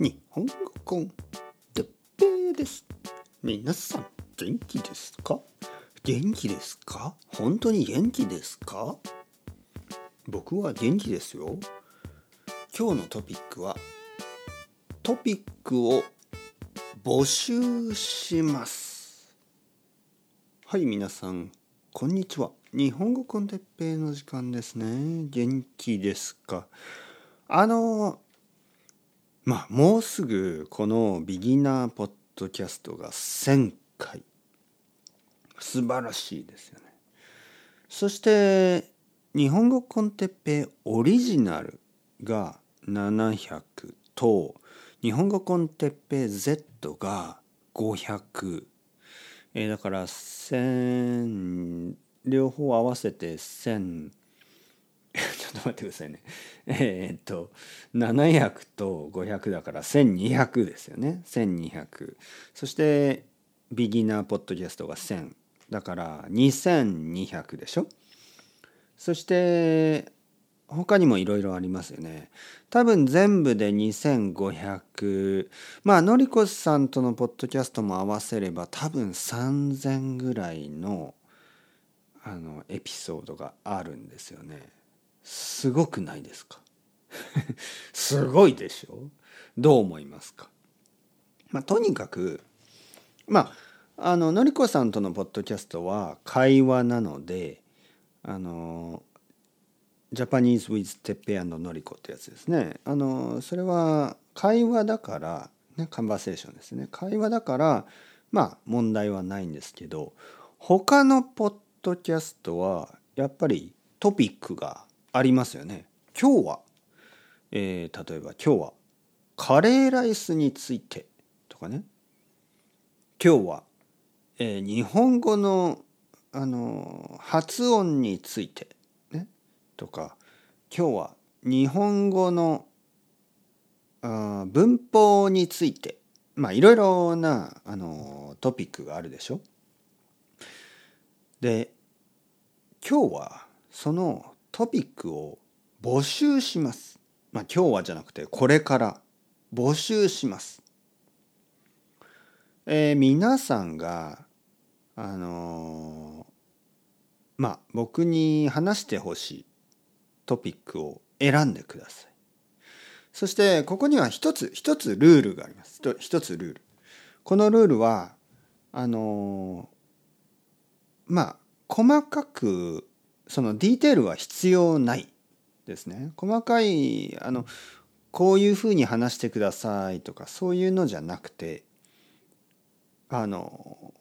日本語コンてっぺーです。皆さん元気ですか？元気ですか？本当に元気ですか？僕は元気ですよ。今日のトピックはトピックを募集します。はい皆さんこんにちは。日本語コンテッペイの時間ですね。元気ですか？あのまあもうすぐこのビギナーポッドキャストが1000回。素晴らしいですよね。そして日本語コンテッペオリジナルが700と日本語コンテッペイ Z が500えー、だから1000両方合わせて1000ょっと待ってくださいね。えー、っと700と500だから1200ですよね。1200。そしてビギナーポッドキャストが1000だから2200でしょ。そして他にもいろいろありますよね。多分全部で2500まあのりこさんとのポッドキャストも合わせれば多分3000ぐらいのあのエピソードがあるんですよね。すごくないですか？すごいでしょ？どう思いますか？まあとにかくまああののりこさんとのポッドキャストは会話なのであの Japanese with Teppei Noriko ってやつですね。あのそれは会話だからね conversation ですね。会話だからまあ問題はないんですけど他のポッドキャストはやっぱりトピックがありますよね。今日は、えー、例えば今日はカレーライスについてとかね今日は、えー、日本語のあの発音についてねとか今日は日本語のあ文法についてまあいろいろなあのトピックがあるでしょ。で今日はそのトピックを募集します。まあ今日はじゃなくてこれから募集します。えー、皆さんがあのー、まあ僕に話してほしいトピックを選んでください。そしてここには一つ一つルールがあります。一つルール。このルールはあのー、まあ細かくそのディテールは必要ないですね。細かいあのこういうふうに話してくださいとかそういうのじゃなくてあの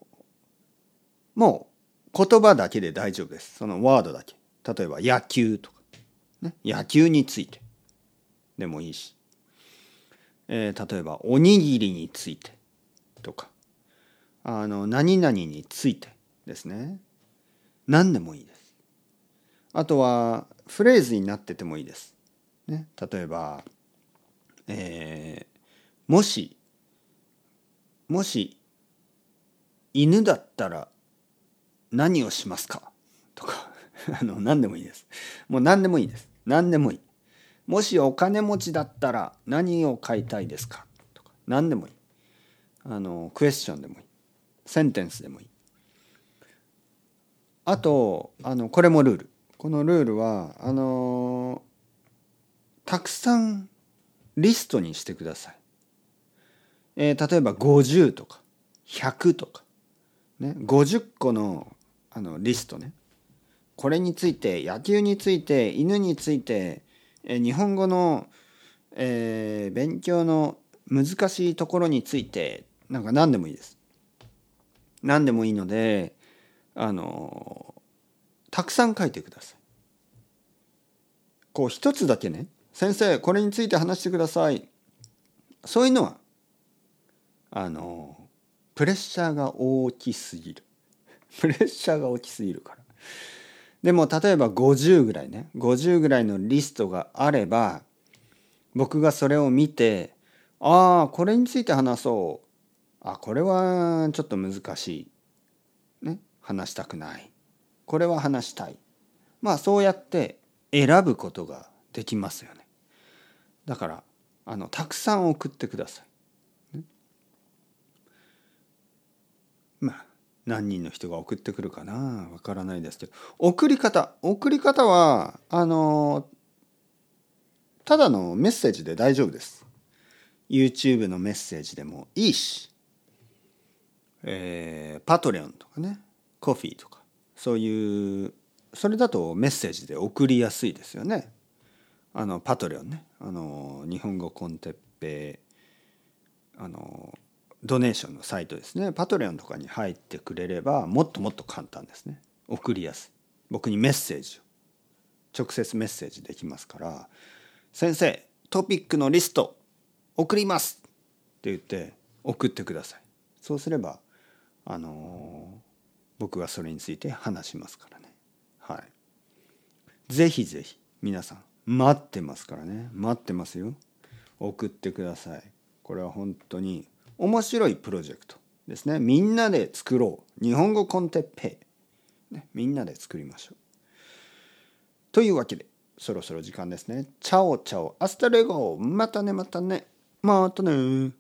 もう言葉だけで大丈夫です。そのワードだけ。例えば野球とか、ね、野球についてでもいいし、えー、例えばおにぎりについてとかあの何々についてですね何でもいいです。あとはフレーズになっててもいいです。ね、例えば、えー、もしもし犬だったら何をしますか？とか あの何でもいいです。もう何でもいいです。何でもいい。もしお金持ちだったら何を買いたいですか？とか何でもいい。あのクエスチョンでもいい。センテンスでもいい。あとあのこれもルールこのルールはあのたくさんリストにしてください。えー、例えば50とか100とか、ね、50個のあのリストねこれについて野球について犬について、えー、日本語の、えー、勉強の難しいところについてなんか何でもいいです。何でもいいのであのたくさん書いてください。こう一つだけね先生これについて話してください。そういうのはあのプレッシャーが大きすぎる。プレッシャーが大きすぎるから。でも例えば50ぐらいね50ぐらいのリストがあれば僕がそれを見てああこれについて話そう。あこれはちょっと難しい。ね話したくない。これは話したい。まあそうやって選ぶことができますよね。だからあのたくさん送ってください。まあ何人の人が送ってくるかな？わからないですけど。送り方。送り方はあのただのメッセージで大丈夫です。YouTube のメッセージでもいいし、えー、パトレオンとかね。コフィーとか。そういうそれだとメッセージで送りやすいですよね。あのパトレオンね。あの日本語コンテッペあのドネーションのサイトですね。パトレオンとかに入ってくれればもっともっと簡単ですね。送りやすい。僕にメッセージを。直接メッセージできますから「先生トピックのリスト送ります!」って言って送ってください。そうすればあの僕がそれについて話しますからね。はい。ぜひぜひ皆さん待ってますからね。待ってますよ。送ってください。これは本当に面白いプロジェクトですね。みんなで作ろう。日本語コンテッペイ、ね、みんなで作りましょう。というわけでそろそろ時間ですね。チャオチャオ。アスタレゴまたねまたね。またね。